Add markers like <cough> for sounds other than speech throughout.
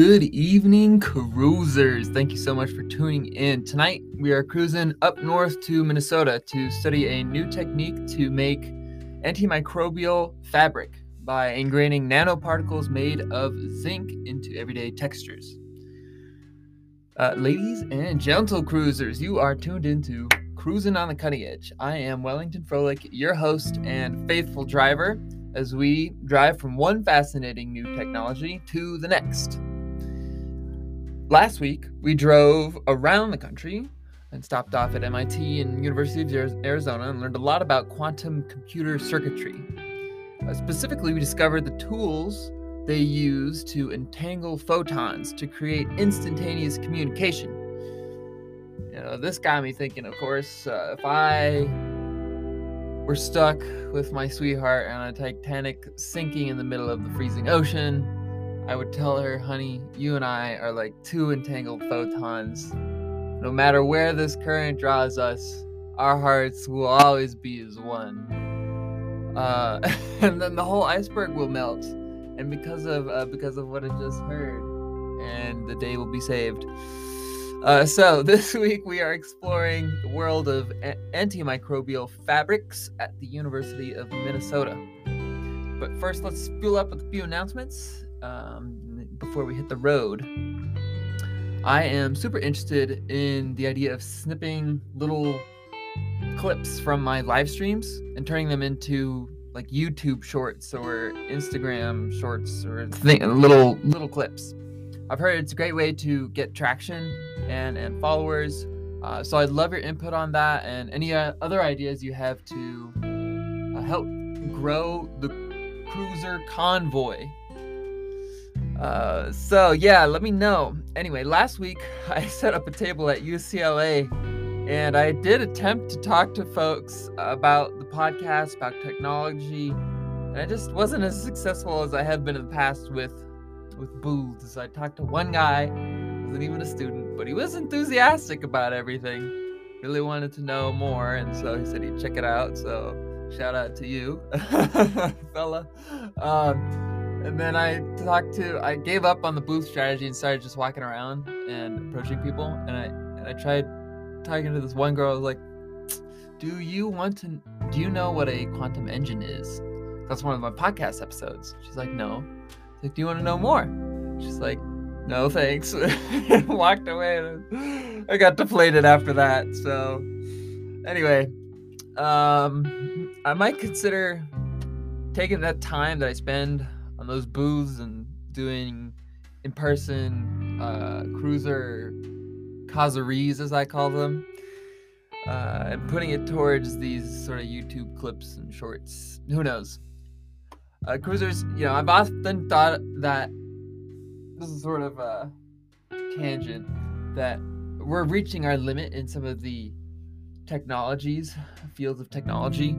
Good evening, cruisers. Thank you so much for tuning in. Tonight, we are cruising up north to Minnesota to study a new technique to make antimicrobial fabric by ingraining nanoparticles made of zinc into everyday textures. Uh, ladies and gentle cruisers, you are tuned into Cruising on the Cutting Edge. I am Wellington Froelich, your host and faithful driver as we drive from one fascinating new technology to the next. Last week, we drove around the country and stopped off at MIT and University of Arizona and learned a lot about quantum computer circuitry. Uh, specifically, we discovered the tools they use to entangle photons to create instantaneous communication. You know, this got me thinking, of course, uh, if I were stuck with my sweetheart on a Titanic sinking in the middle of the freezing ocean, I would tell her, honey, you and I are like two entangled photons. No matter where this current draws us, our hearts will always be as one. Uh, <laughs> and then the whole iceberg will melt, and because of uh, because of what I just heard, and the day will be saved. Uh, so, <laughs> this week we are exploring the world of a- antimicrobial fabrics at the University of Minnesota. But first, let's fuel up with a few announcements um, before we hit the road. I am super interested in the idea of snipping little clips from my live streams and turning them into like YouTube shorts or Instagram shorts or little little clips. I've heard it's a great way to get traction and, and followers. Uh, so I'd love your input on that and any uh, other ideas you have to uh, help grow the cruiser convoy. Uh, so yeah, let me know. Anyway, last week <laughs> I set up a table at UCLA and I did attempt to talk to folks about the podcast, about technology, and I just wasn't as successful as I have been in the past with with booths. I talked to one guy, wasn't even a student, but he was enthusiastic about everything. Really wanted to know more, and so he said he'd check it out. So shout out to you, <laughs> fella. Um, and then I talked to, I gave up on the booth strategy and started just walking around and approaching people. And I and I tried talking to this one girl. I was like, "Do you want to? Do you know what a quantum engine is?" That's one of my podcast episodes. She's like, "No." like, do you want to know more? She's like, no, thanks. <laughs> walked away. I got deflated after that. So, anyway, um, I might consider taking that time that I spend those booths and doing in person uh, cruiser causeries, as I call them, uh, and putting it towards these sort of YouTube clips and shorts. Who knows? Uh, cruisers, you know, I've often thought that this is sort of a tangent that we're reaching our limit in some of the technologies, fields of technology.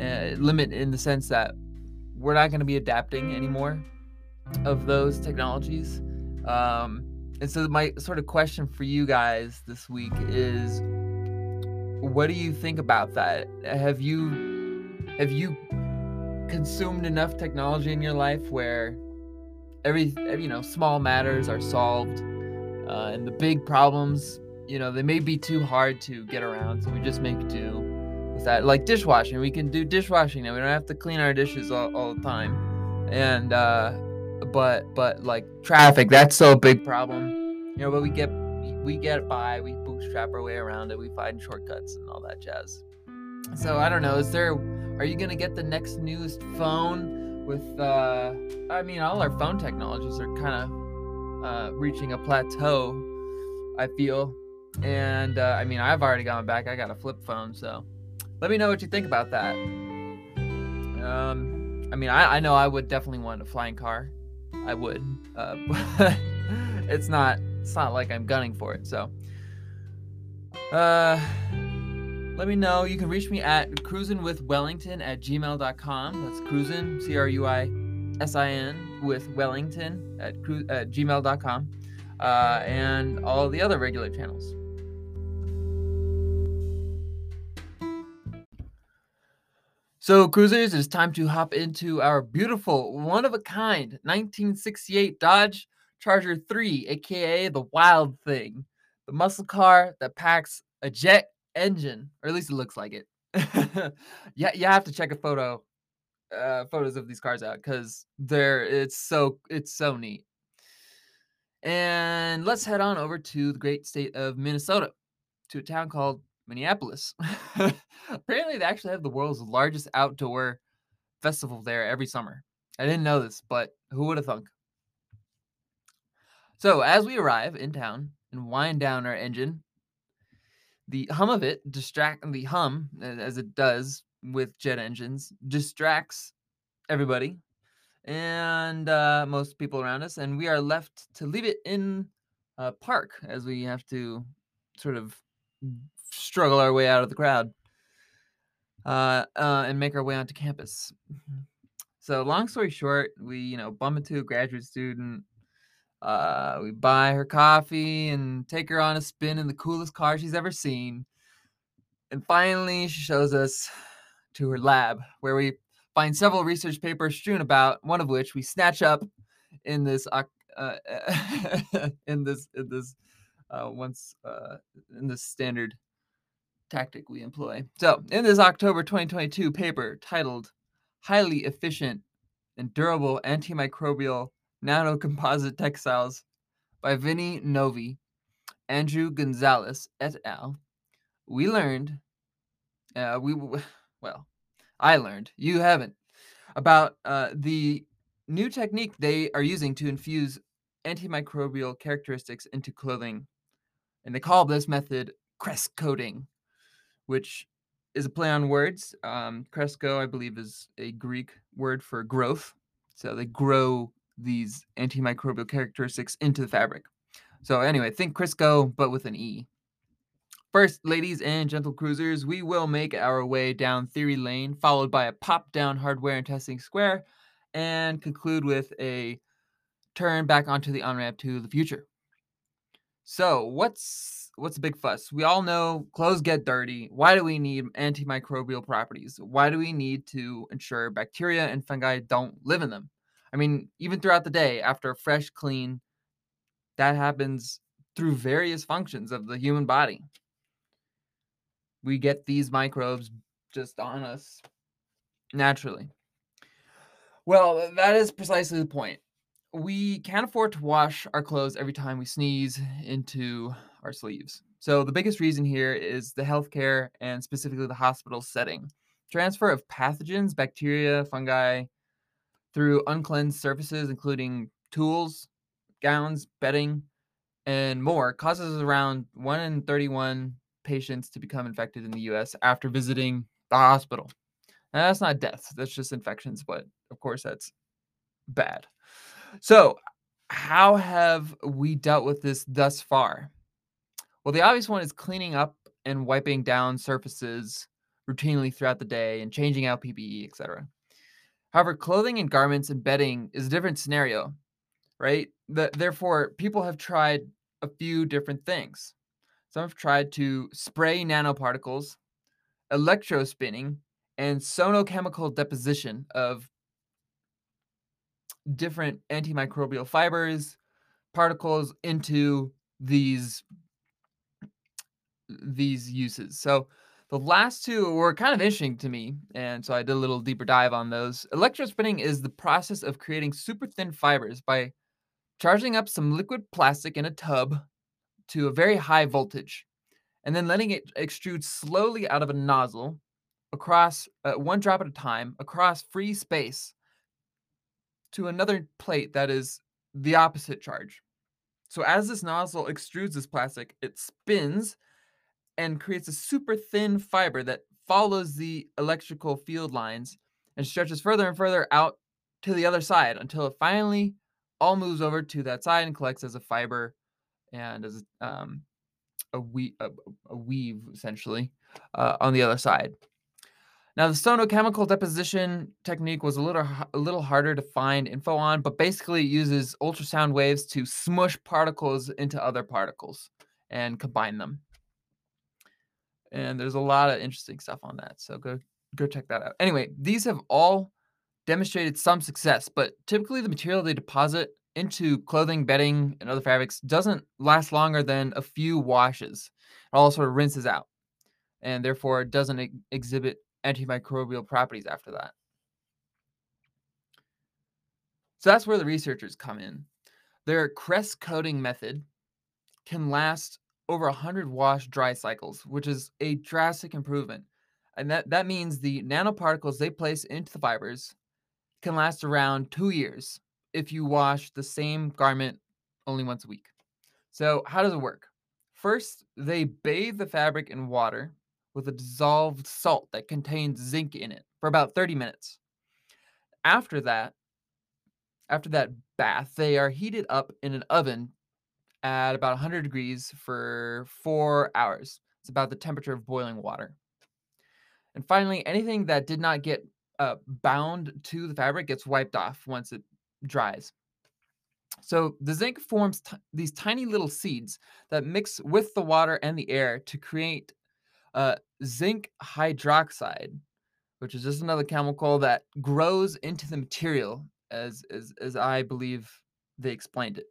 Uh, limit in the sense that we're not going to be adapting anymore of those technologies. Um, and so, my sort of question for you guys this week is what do you think about that? Have you have you consumed enough technology in your life where every you know small matters are solved uh, and the big problems you know they may be too hard to get around so we just make do with that like dishwashing we can do dishwashing now we don't have to clean our dishes all, all the time and uh but but like traffic that's so a big problem you know but we get we get by we bootstrap our way around it we find shortcuts and all that jazz so i don't know is there are you gonna get the next newest phone with? Uh, I mean, all our phone technologies are kind of uh, reaching a plateau. I feel, and uh, I mean, I've already gone back. I got a flip phone, so let me know what you think about that. Um, I mean, I, I know I would definitely want a flying car. I would, uh, but <laughs> it's not. It's not like I'm gunning for it. So, uh let me know. You can reach me at cruisinwithwellington at gmail.com. That's cruisin, C R U I S I N, with Wellington at, cru- at gmail.com, uh, and all the other regular channels. So, cruisers, it's time to hop into our beautiful, one of a kind 1968 Dodge Charger 3, aka the Wild Thing, the muscle car that packs a jet engine, or at least it looks like it. <laughs> yeah, you have to check a photo, uh, photos of these cars out because they're it's so it's so neat. And let's head on over to the great state of Minnesota, to a town called Minneapolis. <laughs> Apparently, they actually have the world's largest outdoor festival there every summer. I didn't know this, but who would have thunk? So, as we arrive in town and wind down our engine, the hum of it distract the hum as it does with jet engines distracts everybody and uh, most people around us, and we are left to leave it in a park as we have to sort of struggle our way out of the crowd uh, uh, and make our way onto campus. So, long story short, we you know bump into a graduate student. Uh, we buy her coffee and take her on a spin in the coolest car she's ever seen. And finally, she shows us to her lab where we find several research papers strewn about, one of which we snatch up in this uh, <laughs> in this in this uh, once uh, in this standard tactic we employ. So, in this October 2022 paper titled "Highly Efficient and Durable Antimicrobial Nanocomposite Textiles" by Vinny Novi, Andrew Gonzalez et al., we learned uh, we <sighs> well I learned, you haven't, about uh, the new technique they are using to infuse antimicrobial characteristics into clothing. And they call this method crescoating, which is a play on words. Um, cresco, I believe, is a Greek word for growth. So they grow these antimicrobial characteristics into the fabric. So anyway, think Crisco, but with an E. First, ladies and gentle cruisers, we will make our way down Theory Lane, followed by a pop down hardware and testing square, and conclude with a turn back onto the on ramp to the future. So, what's what's the big fuss? We all know clothes get dirty. Why do we need antimicrobial properties? Why do we need to ensure bacteria and fungi don't live in them? I mean, even throughout the day, after a fresh clean, that happens through various functions of the human body we get these microbes just on us naturally. Well, that is precisely the point. We can't afford to wash our clothes every time we sneeze into our sleeves. So, the biggest reason here is the healthcare and specifically the hospital setting. Transfer of pathogens, bacteria, fungi through uncleansed surfaces, including tools, gowns, bedding, and more, causes around 1 in 31 patients to become infected in the US after visiting the hospital. Now, that's not deaths, that's just infections, but of course, that's bad. So, how have we dealt with this thus far? Well, the obvious one is cleaning up and wiping down surfaces routinely throughout the day and changing out PPE, etc. However, clothing and garments and bedding is a different scenario, right? The, therefore, people have tried a few different things. Some have tried to spray nanoparticles, electrospinning, and sonochemical deposition of different antimicrobial fibers, particles into these these uses. So the last two were kind of interesting to me, and so I did a little deeper dive on those. Electrospinning is the process of creating super thin fibers by charging up some liquid plastic in a tub to a very high voltage and then letting it extrude slowly out of a nozzle across uh, one drop at a time across free space to another plate that is the opposite charge. So as this nozzle extrudes this plastic, it spins and creates a super thin fiber that follows the electrical field lines and stretches further and further out to the other side until it finally all moves over to that side and collects as a fiber and as um, a, we- a, a weave essentially uh, on the other side. Now, the sonochemical deposition technique was a little a little harder to find info on, but basically it uses ultrasound waves to smush particles into other particles and combine them. And there's a lot of interesting stuff on that, so go go check that out. Anyway, these have all demonstrated some success, but typically the material they deposit into clothing, bedding, and other fabrics doesn't last longer than a few washes. It all sort of rinses out, and therefore it doesn't ex- exhibit antimicrobial properties after that. So that's where the researchers come in. Their crescoating method can last over 100 wash dry cycles, which is a drastic improvement. And that, that means the nanoparticles they place into the fibers can last around two years if you wash the same garment only once a week. So, how does it work? First, they bathe the fabric in water with a dissolved salt that contains zinc in it for about 30 minutes. After that, after that bath, they are heated up in an oven at about 100 degrees for four hours. It's about the temperature of boiling water. And finally, anything that did not get uh, bound to the fabric gets wiped off once it dries. So the zinc forms t- these tiny little seeds that mix with the water and the air to create uh, zinc hydroxide, which is just another chemical that grows into the material, as as, as I believe they explained it.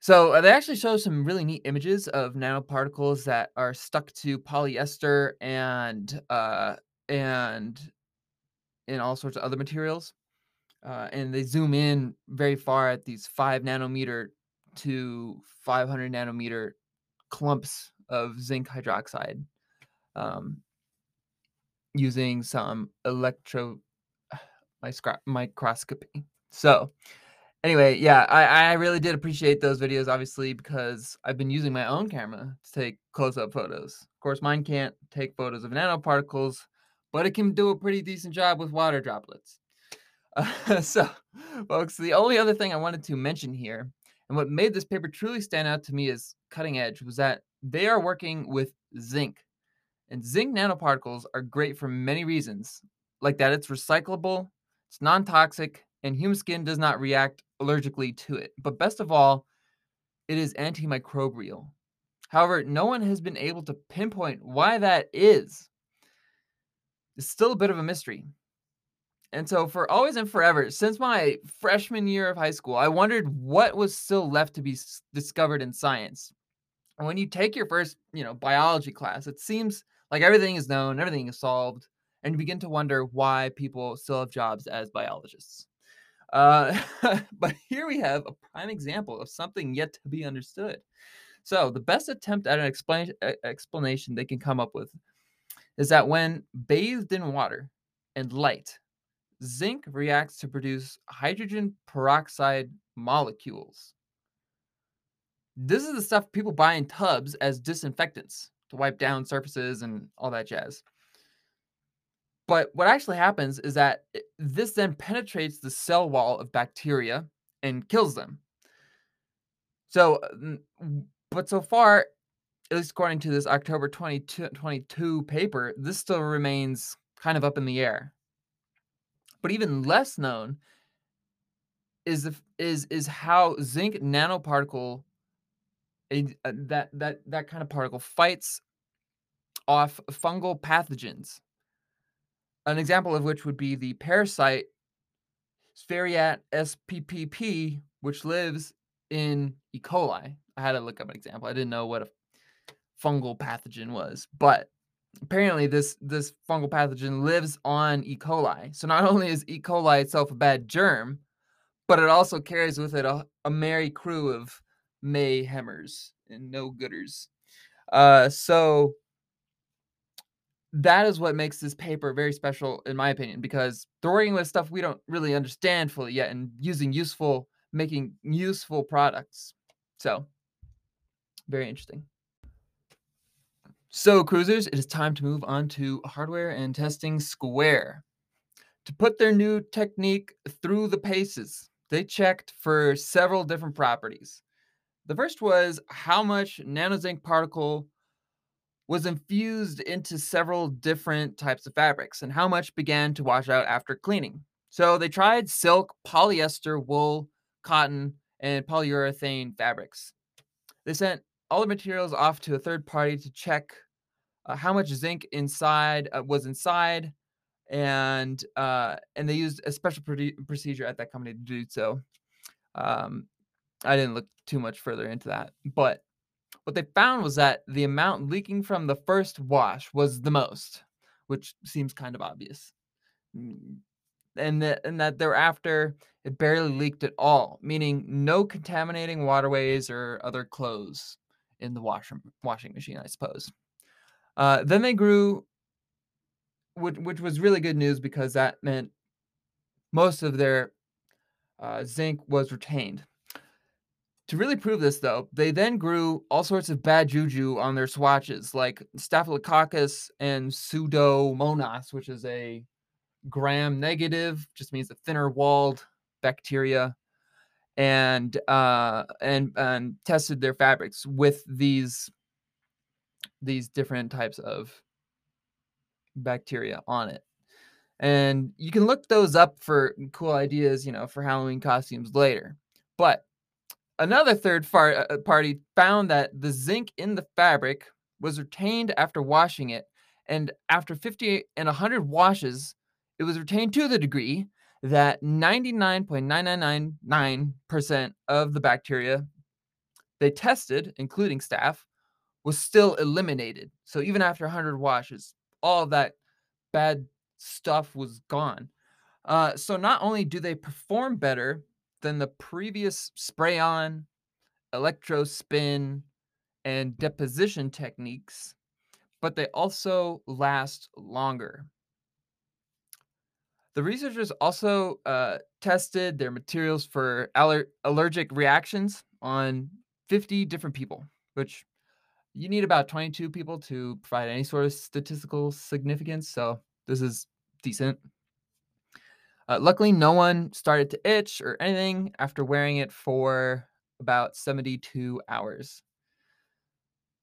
So uh, they actually show some really neat images of nanoparticles that are stuck to polyester and uh, and in all sorts of other materials. Uh, and they zoom in very far at these five nanometer to 500 nanometer clumps of zinc hydroxide um, using some electro <sighs> microscopy. So, anyway, yeah, I, I really did appreciate those videos, obviously, because I've been using my own camera to take close up photos. Of course, mine can't take photos of nanoparticles, but it can do a pretty decent job with water droplets. Uh, <laughs> so, folks, the only other thing I wanted to mention here, and what made this paper truly stand out to me as cutting edge, was that they are working with zinc. And zinc nanoparticles are great for many reasons, like that it's recyclable, it's non toxic, and human skin does not react allergically to it. But best of all, it is antimicrobial. However, no one has been able to pinpoint why that is. It's still a bit of a mystery. And so, for always and forever, since my freshman year of high school, I wondered what was still left to be discovered in science. And when you take your first, you know, biology class, it seems like everything is known, everything is solved, and you begin to wonder why people still have jobs as biologists. Uh, <laughs> but here we have a prime example of something yet to be understood. So, the best attempt at an explain- explanation they can come up with is that when bathed in water and light, zinc reacts to produce hydrogen peroxide molecules. This is the stuff people buy in tubs as disinfectants to wipe down surfaces and all that jazz. But what actually happens is that this then penetrates the cell wall of bacteria and kills them. So, uh, but so far, at least according to this October 2022 paper, this still remains kind of up in the air. But even less known is the, is is how zinc nanoparticle a, uh, that that that kind of particle fights off fungal pathogens an example of which would be the parasite Sphaerotia spp, which lives in E. coli. I had to look up an example. I didn't know what a fungal pathogen was, but apparently this this fungal pathogen lives on E. coli. So not <laughs> only is E. coli itself a bad germ, but it also carries with it a, a merry crew of mayhemers and no gooders. Uh, so that is what makes this paper very special, in my opinion, because they're working with stuff we don't really understand fully yet and using useful, making useful products. So, very interesting. So, cruisers, it is time to move on to hardware and testing Square. To put their new technique through the paces, they checked for several different properties. The first was how much nanozinc particle was infused into several different types of fabrics and how much began to wash out after cleaning. So they tried silk, polyester, wool, cotton, and polyurethane fabrics. They sent all the materials off to a third party to check uh, how much zinc inside uh, was inside and uh, and they used a special procedure at that company to do so. Um, I didn't look too much further into that, but what they found was that the amount leaking from the first wash was the most, which seems kind of obvious. Mm, and that and that thereafter it barely leaked at all, meaning no contaminating waterways or other clothes in the wash, washing machine, I suppose. Uh, then they grew, which, which was really good news because that meant most of their uh, zinc was retained. To really prove this, though, they then grew all sorts of bad juju on their swatches, like Staphylococcus and Pseudomonas, which is a gram negative, just means a thinner walled bacteria, and uh, and and tested their fabrics with these these different types of bacteria on it. And you can look those up for cool ideas, you know, for Halloween costumes later. But Another third far, uh, uh, party found that the zinc in the fabric was retained after washing it, and after 50 and 100 washes, it was retained to the degree that 99.9999% of the bacteria they tested, including staph, was still eliminated. So even after 100 washes, all of that bad stuff was gone. Uh, so not only do they perform better than the previous spray on, electrospin, and deposition techniques, but they also last longer. The researchers also uh, tested their materials for aller- allergic reactions on 50 different people, which you need about 22 people to provide any sort of statistical significance. So this is decent. Uh, luckily, no one started to itch or anything after wearing it for about 72 hours.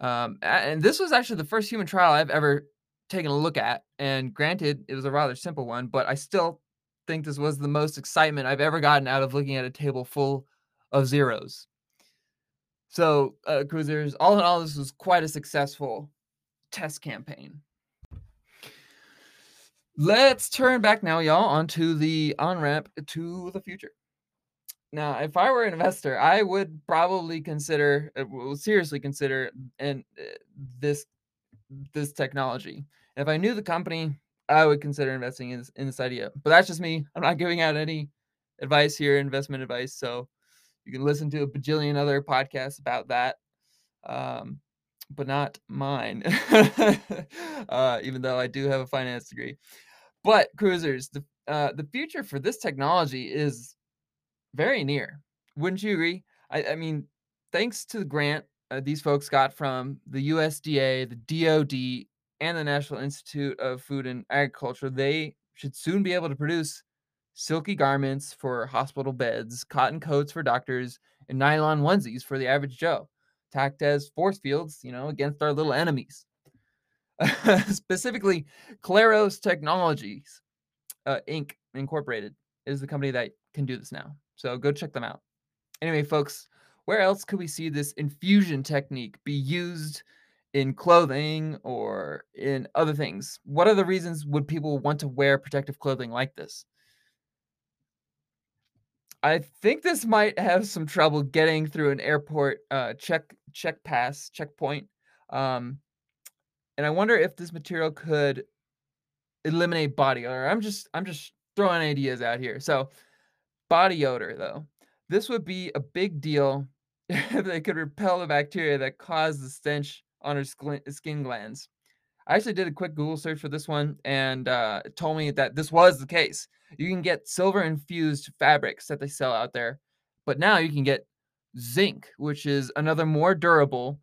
Um, and this was actually the first human trial I've ever taken a look at. And granted, it was a rather simple one, but I still think this was the most excitement I've ever gotten out of looking at a table full of zeros. So, uh, cruisers, all in all, this was quite a successful test campaign. Let's turn back now, y'all, onto the on ramp to the future. Now, if I were an investor, I would probably consider, uh, will seriously consider, and uh, this this technology. If I knew the company, I would consider investing in this, in this idea. But that's just me. I'm not giving out any advice here, investment advice. So you can listen to a bajillion other podcasts about that. Um, but not mine. <laughs> uh, even though I do have a finance degree. But cruisers, the uh, the future for this technology is very near. Wouldn't you agree? I, I mean, thanks to the grant uh, these folks got from the USDA, the DoD, and the National Institute of Food and Agriculture, they should soon be able to produce silky garments for hospital beds, cotton coats for doctors, and nylon onesies for the average Joe tacked as force fields, you know, against our little enemies. <laughs> Specifically, Claros Technologies uh, Inc. Incorporated is the company that can do this now. So go check them out. Anyway, folks, where else could we see this infusion technique be used in clothing or in other things? What are the reasons would people want to wear protective clothing like this? I think this might have some trouble getting through an airport uh, check check pass checkpoint, um, and I wonder if this material could eliminate body odor. I'm just I'm just throwing ideas out here. So, body odor though, this would be a big deal <laughs> if they could repel the bacteria that cause the stench on our skin glands. I actually did a quick Google search for this one, and uh, told me that this was the case. You can get silver infused fabrics that they sell out there, but now you can get zinc, which is another more durable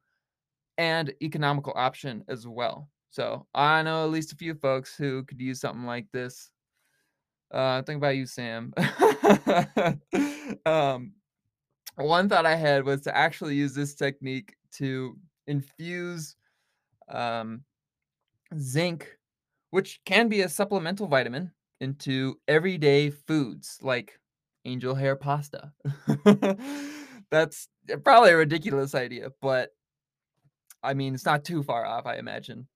and economical option as well. So I know at least a few folks who could use something like this. Uh, think about you, Sam. <laughs> um, one thought I had was to actually use this technique to infuse um, zinc, which can be a supplemental vitamin, into everyday foods like angel hair pasta. <laughs> That's probably a ridiculous idea, but I mean, it's not too far off, I imagine.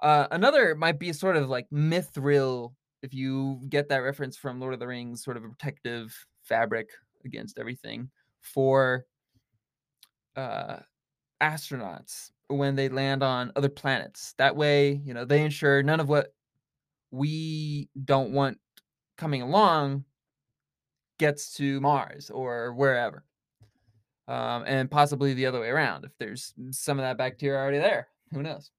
Uh, another might be sort of like mithril, if you get that reference from Lord of the Rings, sort of a protective fabric against everything for uh, astronauts when they land on other planets. That way, you know, they ensure none of what we don't want coming along gets to Mars or wherever. Um, and possibly the other way around if there's some of that bacteria already there. Who knows?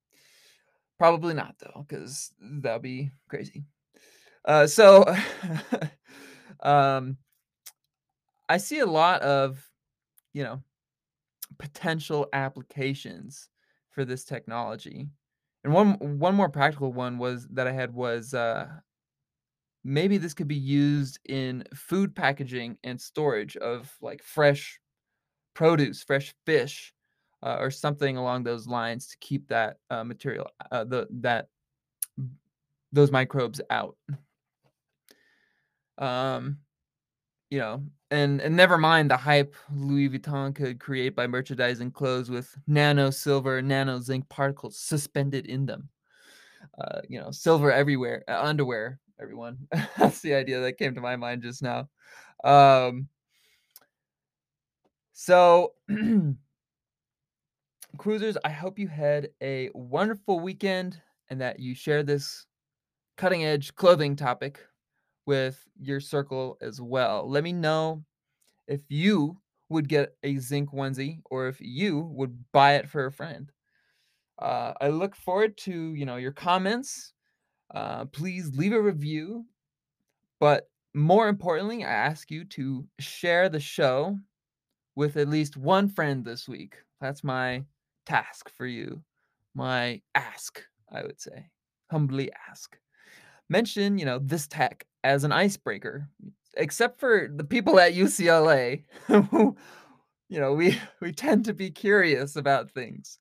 Probably not though, because that'd be crazy. Uh, so, <laughs> um, I see a lot of, you know, potential applications for this technology. And one one more practical one was that I had was uh, maybe this could be used in food packaging and storage of like fresh produce, fresh fish, uh, or something along those lines to keep that uh, material, uh, the that those microbes out. Um, you know, and and never mind the hype Louis Vuitton could create by merchandising clothes with nano silver, nano zinc particles suspended in them. Uh, you know, silver everywhere, uh, underwear, everyone. <laughs> That's the idea that came to my mind just now. Um, so, <clears throat> cruisers, I hope you had a wonderful weekend and that you share this cutting edge clothing topic with your circle as well. Let me know if you would get a zinc onesie or if you would buy it for a friend. Uh, I look forward to you know your comments. Uh, please leave a review, but more importantly, I ask you to share the show with at least one friend this week. That's my task for you, my ask, I would say, humbly ask. Mention you know this tech as an icebreaker, except for the people at UCLA <laughs> who, you know, we <laughs> we tend to be curious about things.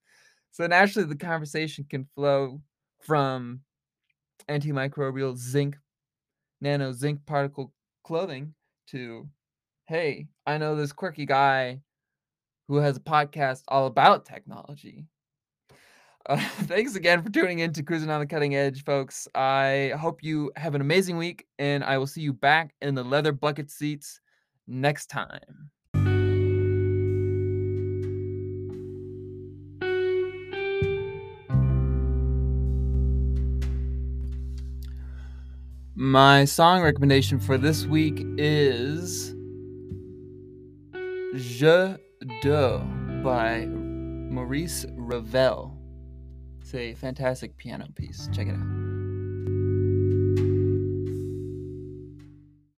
So naturally, the conversation can flow from antimicrobial zinc, nano zinc particle clothing to, hey, I know this quirky guy who has a podcast all about technology. Uh, <laughs> thanks again for tuning in to Cruising on the Cutting Edge, folks. I hope you have an amazing week, and I will see you back in the leather bucket seats next time. My song recommendation for this week is Jeux d'eau by Maurice Ravel. It's a fantastic piano piece. Check it out.